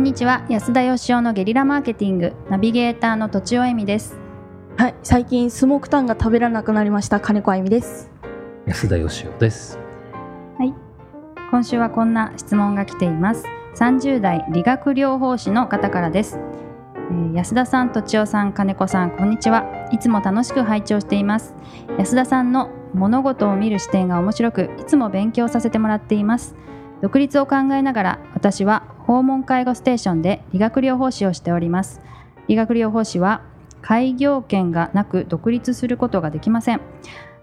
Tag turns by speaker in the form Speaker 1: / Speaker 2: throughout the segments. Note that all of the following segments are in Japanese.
Speaker 1: んにちは。安田義雄のゲリラマーケティングナビゲーターの土地尾恵美です。
Speaker 2: はい、最近スモークタンが食べられなくなりました。金子あゆみです。
Speaker 3: 安田義雄です。
Speaker 1: はい。今週はこんな質問が来ています。30代理学療法士の方からです、えー安田さん土地尾さん金子さんこんにちは。いつも楽しく拝聴しています。安田さんの物事を見る視点が面白くいつも勉強させてもらっています。独立を考えながら私は訪問介護ステーションで理学療法士をしております。理学療法士は開業権がなく独立することができません。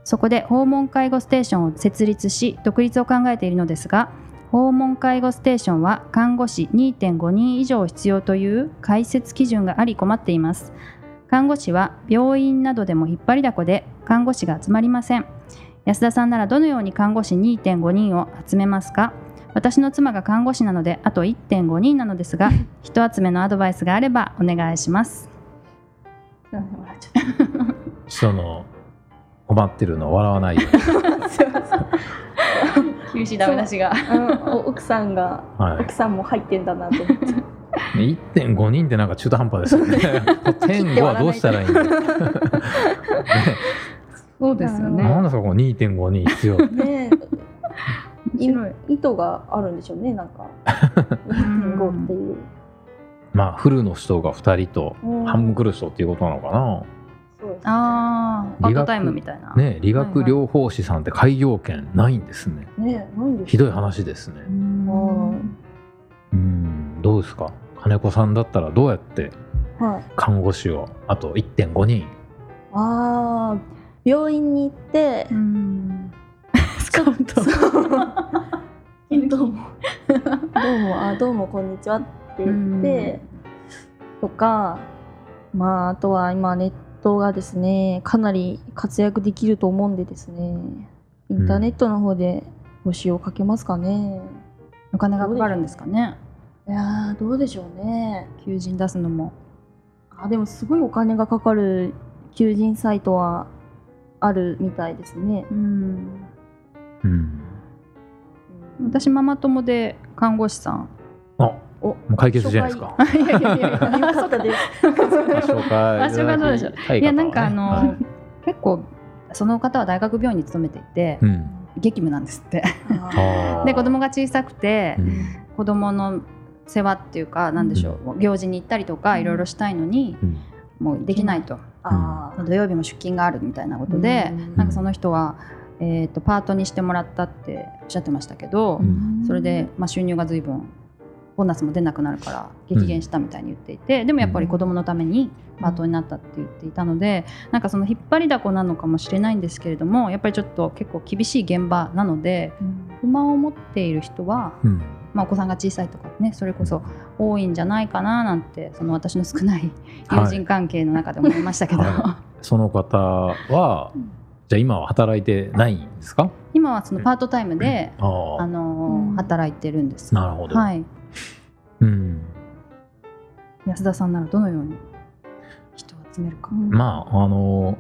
Speaker 1: そこで訪問介護ステーションを設立し独立を考えているのですが訪問介護ステーションは看護師2.5人以上必要という開設基準があり困っています。看護師は病院などでも引っ張りだこで看護師が集まりません。安田さんならどのように看護師2.5人を集めますか？私の妻が看護師なのであと1.5人なのですが 人集めのアドバイスがあればお願いします
Speaker 3: その困ってるのを笑わないように。
Speaker 1: 厳しいダメ出しが
Speaker 2: 奥さんが、
Speaker 3: は
Speaker 2: 奥さんも入ってんだなと思って。
Speaker 3: い。1.5人ってなんか中途半端ですよね。点5はどうしたらいいんだ。ね
Speaker 1: そうですよね
Speaker 3: なんですかこの2.5人必要。
Speaker 2: ね
Speaker 1: 白い。
Speaker 2: 意図があるんでしょうね、なんか。2.5っていう。
Speaker 3: まあフルの人が2人と
Speaker 2: うん。
Speaker 3: 半分来る人っていうことなのかな。
Speaker 2: そうですね。
Speaker 1: ああパー。
Speaker 3: 理学
Speaker 1: トタイムみたいな。
Speaker 3: ね理学療法士さんって開業権ないんですね。
Speaker 2: ねで
Speaker 3: ひどい話ですね。
Speaker 1: うん。
Speaker 3: うん。どうですか？金子さんだったらどうやって
Speaker 2: はい。
Speaker 3: 看護師をあと1.5人。
Speaker 2: ああ、病院に行って
Speaker 1: う、ん。
Speaker 2: スカウト。どうも。どうも、あ、どうも、こんにちはって言って。とか。まあ、あとは今ネットがですね、かなり活躍できると思うんでですね。インターネットの方で募集をかけますかね。
Speaker 1: お金がかかるんですかね
Speaker 2: いやー、どうでしょうね。
Speaker 1: 求人出すのも
Speaker 2: あ、でも、すごいお金がかかる求人サイトは。あるみたいですね。
Speaker 1: うん
Speaker 3: うん。
Speaker 1: 私ママ友で看護師さん。
Speaker 3: あ
Speaker 2: お。
Speaker 3: もう解決じゃないですか。
Speaker 1: いやいやいやいや。
Speaker 2: そうかです。
Speaker 3: 紹介。
Speaker 1: あ紹介。どうでしょう
Speaker 3: う
Speaker 1: いやなんかあの結構その方は大学病院に勤めていて
Speaker 3: うん。
Speaker 1: 激務なんですって。で子供が小さくて
Speaker 3: うん。
Speaker 1: 子供の世話っていうかなんでしょう。行事に行ったりとか
Speaker 2: うん。
Speaker 1: いろいろしたいのに
Speaker 3: うん。
Speaker 1: もうできないと。土曜日も出勤があるみたいなことで
Speaker 2: うん。
Speaker 1: なんかその人はえーとパートにしてもらったっておっしゃってましたけど
Speaker 3: うん。
Speaker 1: それで、まあ、収入が随分ボーナスも出なくなるから激減したみたいに言っていて、でもやっぱり子供のためにパートになったって言っていたので、なんかその引っ張りだこなのかもしれないんですけれどもやっぱりちょっと結構厳しい現場なので不満を持っている人は、
Speaker 3: うん。
Speaker 1: まあ、お子さんが小さいとかねそれこそ多いんじゃないかななんてその私の少ない友人関係の中で思いましたけど、
Speaker 3: はその方は
Speaker 1: うん
Speaker 3: じゃあ今は働いてないんですか？
Speaker 1: 今はそのパートタイムで、
Speaker 3: あ
Speaker 1: あ。
Speaker 3: あ
Speaker 1: の
Speaker 2: うん。
Speaker 1: 働いてるんです。
Speaker 3: なるほど。
Speaker 1: はい、
Speaker 3: うん。
Speaker 1: 安田さんならどのように人を集めるか。
Speaker 3: まああの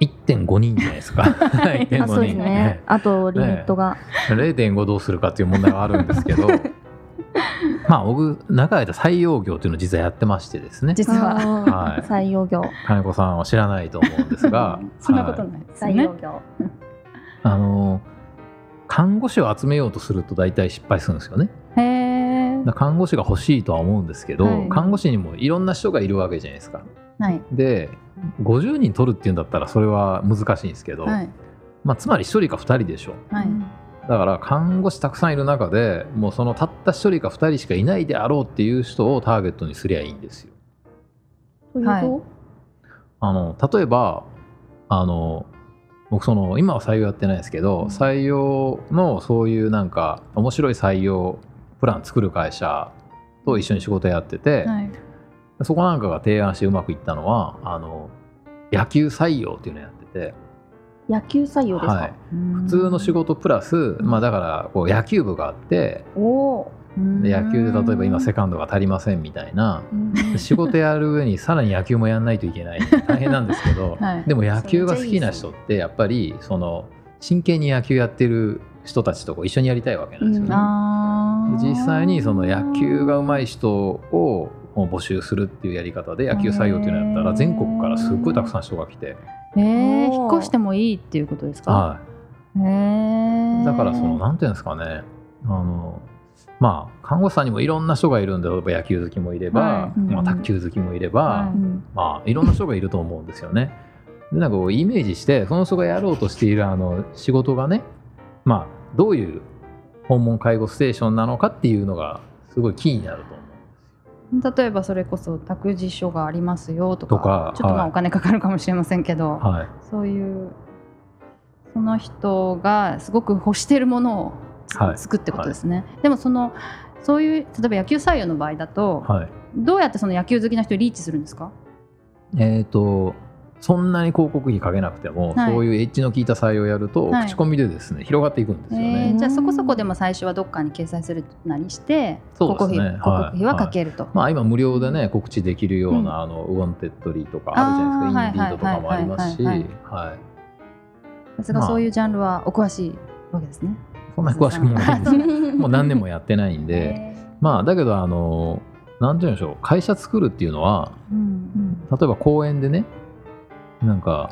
Speaker 3: 1.5人じゃないですか。1.5
Speaker 2: あそうですね。あとリミットが。
Speaker 3: 0.5どうするかっていう問題があるんですけど まあ僕長い間採用業っていうのを実はやってましてですね
Speaker 1: 実は
Speaker 3: はい
Speaker 2: 採用業。
Speaker 3: 金子さんは知らないと思うんですが
Speaker 1: そんなこと
Speaker 3: はい
Speaker 1: ないですよね。
Speaker 2: 採用業。
Speaker 3: あの看護師を集めようとすると大体失敗するんですよね
Speaker 1: へえ。
Speaker 3: だから看護師が欲しいとは思うんですけど、
Speaker 1: はい
Speaker 3: 看護師にもいろんな人がいるわけじゃないですか
Speaker 1: はい。
Speaker 3: で50人取るっていうんだったらそれは難しいんですけど、
Speaker 1: はい。
Speaker 3: まあ、つまり1人か2人でしょ
Speaker 1: はい。
Speaker 3: だから看護師たくさんいる中でもうそのたった1人か2人しかいないであろうっていう人をターゲットにすりゃいいんですよ。
Speaker 1: はい。
Speaker 3: あの例えばあの僕その今は採用やってないですけど、
Speaker 2: うん。
Speaker 3: 採用のそういうなんか面白い採用プラン作る会社と一緒に仕事やってて、
Speaker 1: はい。
Speaker 3: そこなんかが提案してうまくいったのはあの野球採用っていうのをやってて、
Speaker 2: 野球採用ですか？
Speaker 3: はい、普通の仕事プラス、まあ、だからこう野球部があってで野球で例えば今セカンドが足りませんみたいな仕事やる上にさらに野球もやんないといけない。大変なんですけど、
Speaker 1: はい。
Speaker 3: でも野球が好きな人ってやっぱりその真剣に野球やってる人たちとこう一緒にやりたいわけなんですよね。実際にその野球が上手い人を募集するっていうやり方で野球採用っていうのやったら全国からすっごいたくさん人が来て、
Speaker 1: えー、引っ越してもいいっていうことですか、
Speaker 3: は
Speaker 1: へー。
Speaker 3: い、だからそのなんていうんですかね。あのまあ看護師さんにもいろんな人がいるんで例えば野球好きもいれば、
Speaker 1: はい。
Speaker 3: まあ、卓球好きもいれば、
Speaker 1: はい。
Speaker 2: うん
Speaker 3: まあいろんな人がいると思うんですよね。でなんかこうイメージしてその人がやろうとしているあの仕事がねまあどういう訪問介護ステーションなのかっていうのがすごいキーになると思う。
Speaker 1: 例えばそれこそ託児所がありますよとかちょっとまあ
Speaker 3: はい。
Speaker 1: お金かかるかもしれませんけど、
Speaker 3: はい。
Speaker 1: そういうその人がすごく欲しているものをつ
Speaker 3: はい。
Speaker 1: 作ってことですね、でもそのそういう例えば野球採用の場合だと、
Speaker 3: はい。
Speaker 1: どうやってその野球好きな人にリーチするんですか？
Speaker 3: えー、とそんなに広告費かけなくても、
Speaker 1: はい。
Speaker 3: そういうエッジの効いた採用をやると、
Speaker 1: はい。
Speaker 3: 口コミでですね広がっていくんですよ
Speaker 1: え
Speaker 3: ね。
Speaker 1: ーじゃあそこそこでも最初はどっかに掲載するなりして
Speaker 3: そうですね。
Speaker 1: 広告費,、
Speaker 3: はい。
Speaker 1: 広告費はかけると。
Speaker 3: まあ、今無料でね告知できるような、
Speaker 1: うん。
Speaker 3: あの Wantedly とかあるじゃないですか、 Indeed とかもありますし、
Speaker 1: さすがそういうジャンルはお詳しいわけですね。
Speaker 3: そんなに詳しくもないんですけど もう何年もやってないんで、
Speaker 1: え
Speaker 3: まあだけどあのなんて言うんでしょう。会社作るっていうのは
Speaker 1: ーうん。
Speaker 3: 例えば公園でねなんか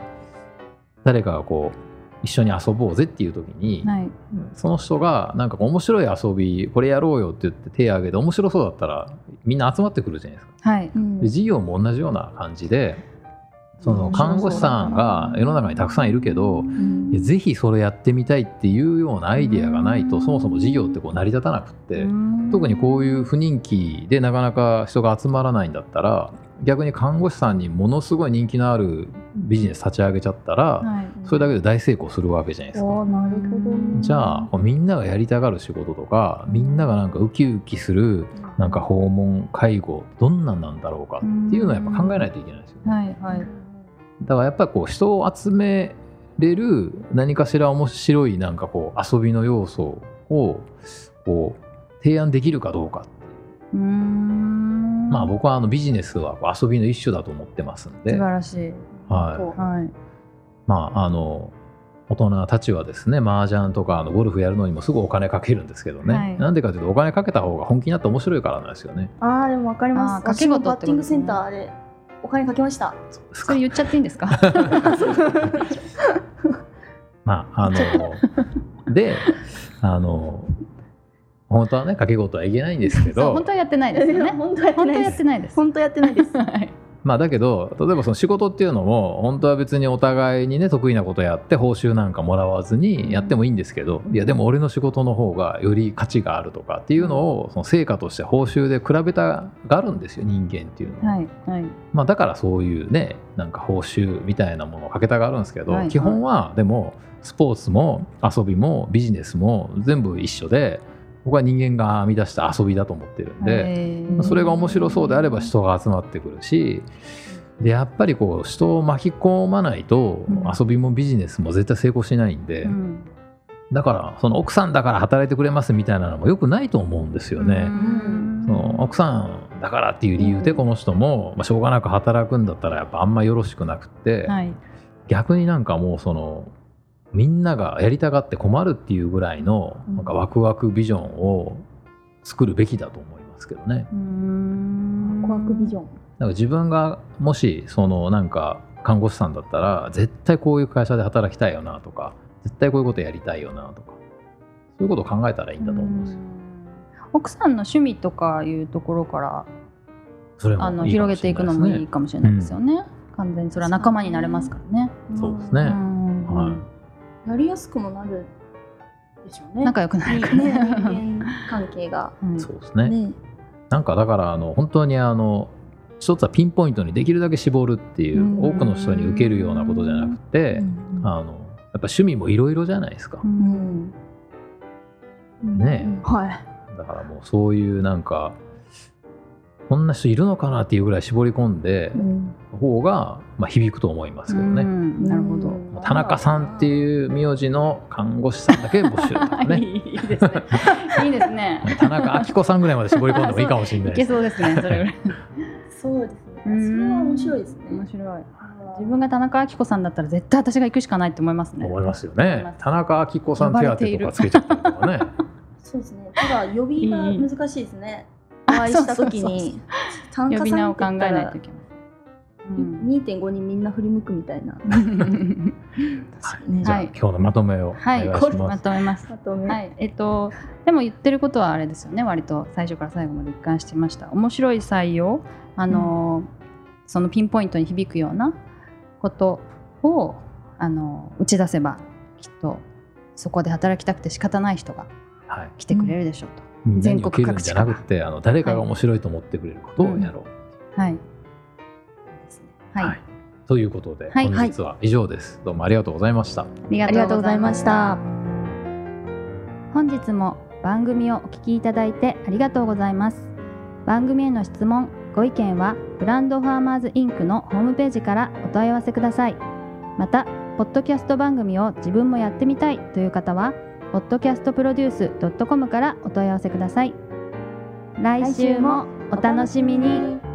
Speaker 3: 誰かがこう一緒に遊ぼうぜっていう時に、
Speaker 1: はい。
Speaker 3: その人がなんか面白い遊びこれやろうよって言って手を挙げて面白そうだったらみんな集まってくるじゃないですか。
Speaker 1: はい。
Speaker 2: うん。
Speaker 3: で事業も同じような感じでその
Speaker 2: うん。
Speaker 3: 看護師さんが世の中にたくさんいるけど
Speaker 2: うん。
Speaker 3: ぜひそれやってみたいっていうようなアイデアがないとそもそも事業ってこう成り立たなくって特にこういう不人気でなかなか人が集まらないんだったら逆に看護師さんにものすごい人気のあるビジネス立ち上げちゃったら
Speaker 1: はい。
Speaker 3: それだけで大成功するわけじゃないですか。
Speaker 2: なるほどね。
Speaker 3: じゃあみんながやりたがる仕事とかみんながなんかウキウキするなんか訪問介護どんなんなんだろうかっていうのはやっぱ考えないといけないですよね。
Speaker 1: はいはい。
Speaker 3: だからやっぱりこう人を集めれる何かしら面白いなんかこう遊びの要素をこう提案できるかどうか
Speaker 1: うーん
Speaker 3: まあ僕はあのビジネスは遊びの一種だと思ってますん
Speaker 1: 素
Speaker 3: で、
Speaker 1: 晴らしい。
Speaker 3: はい、
Speaker 1: はい。
Speaker 3: まああの大人たちはですね麻雀とかあのゴルフやるのにもすぐお金かけるんですけどね、
Speaker 1: はい。
Speaker 3: なんでかというとお金かけた方が本気になって面白いからなんですよね。
Speaker 2: ああでもわかります。
Speaker 1: あー掛け事
Speaker 2: バッティングセンターでお金かけました。
Speaker 1: それ言っちゃっていいんですか？
Speaker 3: まああのであの本当はね掛け事はいけないんですけど。
Speaker 1: 本当はやってないですよね。
Speaker 2: 本当やって
Speaker 1: 本当
Speaker 2: ないです。
Speaker 1: はやってないです。
Speaker 2: 本当やってないです。
Speaker 1: はい。
Speaker 3: まあだけど例えばその仕事っていうのも本当は別にお互いにね得意なことやって報酬なんかもらわずにやってもいいんですけどいやでも俺の仕事の方がより価値があるとかっていうのをその成果として報酬で比べたがるんですよ人間っていうのは。
Speaker 1: はいはい。
Speaker 3: まあだからそういうねなんか報酬みたいなものをかけたがるんですけど、
Speaker 1: はい。
Speaker 3: 基本はでもスポーツも遊びもビジネスも全部一緒で僕は人間が編み出した遊びだと思ってるんで。それが面白そうであれば人が集まってくるしでやっぱりこう人を巻き込まないと
Speaker 1: うん。
Speaker 3: 遊びもビジネスも絶対成功しないんで、
Speaker 1: うん。
Speaker 3: だからその奥さんだから働いてくれますみたいなのもよくないと思うんですよね。
Speaker 1: うん。
Speaker 3: その奥さんだからっていう理由でこの人も、まあ、しょうがなく働くんだったらやっぱあんまよろしくなくって、
Speaker 1: はい。
Speaker 3: 逆になんかもうそのみんながやりたがって困るっていうぐらいの
Speaker 2: うん。
Speaker 3: なんかワクワクビジョンを作るべきだと思いますけどね。
Speaker 2: ワクワクビジョン。
Speaker 3: だから自分がもしそのなんか看護師さんだったら絶対こういう会社で働きたいよなとか絶対こういうことやりたいよなとかそういうことを考えたらいいんだと思うんですよ。
Speaker 1: 奥さんの趣味とかいうところから
Speaker 3: それも
Speaker 1: あの広げていくのもいいかもしれないですよね。完全にそれは仲間になれますからね。
Speaker 3: そうですね。
Speaker 1: うん。
Speaker 3: はい
Speaker 2: やりやすくもなるでしょうね。
Speaker 1: 仲良くなるから。
Speaker 2: ね
Speaker 1: ね。
Speaker 2: 人間関係が。
Speaker 1: うん。
Speaker 3: そうですね。
Speaker 2: ね。
Speaker 3: なんかだからあの本当にあの一つはピンポイントにできるだけ絞るっていう
Speaker 2: うん。
Speaker 3: 多くの人に受けるようなことじゃなくて
Speaker 2: うん。
Speaker 3: あのやっぱ趣味もいろいろじゃないですか。ね
Speaker 2: はい。
Speaker 3: だからもうそういうなんかこんな人いるのかなっていうぐらい絞り込んで
Speaker 2: うん
Speaker 3: 方がまあ響くと思いますけどね。
Speaker 1: うんなるほど。
Speaker 2: うん
Speaker 3: 田中さんっていう名字の看護師さんだけ募集とかね
Speaker 1: いいですね。いいですね。
Speaker 3: 田中明子さんぐらいまで絞り込んでもいいかもしれない。
Speaker 1: そうですね。それぐらい。
Speaker 2: そうですねそ
Speaker 1: うん
Speaker 2: れは面白いですね
Speaker 1: 面白い。自分が田中明子さんだったら絶対私が行くしかないって思いますね
Speaker 3: 思いますよね田中明子さん手当とかつけちゃったりとかね
Speaker 2: そうですねただ呼びが難しいですね会いした時に田
Speaker 1: 呼び名を
Speaker 2: 中さんって
Speaker 1: 考えない
Speaker 2: 言ったら
Speaker 1: といけない、うん
Speaker 2: 2.5人みんな振り向くみたいな。
Speaker 3: はい
Speaker 2: ね。
Speaker 3: じゃあ、
Speaker 1: はい。
Speaker 3: 今日のまとめをお願
Speaker 1: はいい
Speaker 3: しま。
Speaker 1: ますとめます。
Speaker 2: あとね、
Speaker 1: はい、えっと、でも言ってることはあれですよね。割と最初から最後まで一貫していました。面白い採用。あの、そのピンポイントに響くようなことをあの打ち出せばきっとそこで働きたくて仕方ない人が
Speaker 3: はい、
Speaker 1: 来てくれるでしょうと、
Speaker 3: みんなに
Speaker 1: 全
Speaker 3: 受
Speaker 1: 国各地
Speaker 3: じゃなくてあの誰かが面白いと思ってくれることをやろう。
Speaker 1: はい。ですねはい、
Speaker 3: はい。ということで、
Speaker 1: はい。
Speaker 3: 本日は以上です。どうもありがとうございました。
Speaker 2: ありがとうございました。
Speaker 1: 本日も番組をお聞きいただいてありがとうございます。番組への質問ご意見はブランドファーマーズインクのホームページからお問い合わせください。またポッドキャスト番組を自分もやってみたいという方は podcastproduce.com からお問い合わせください。来週もお楽しみに。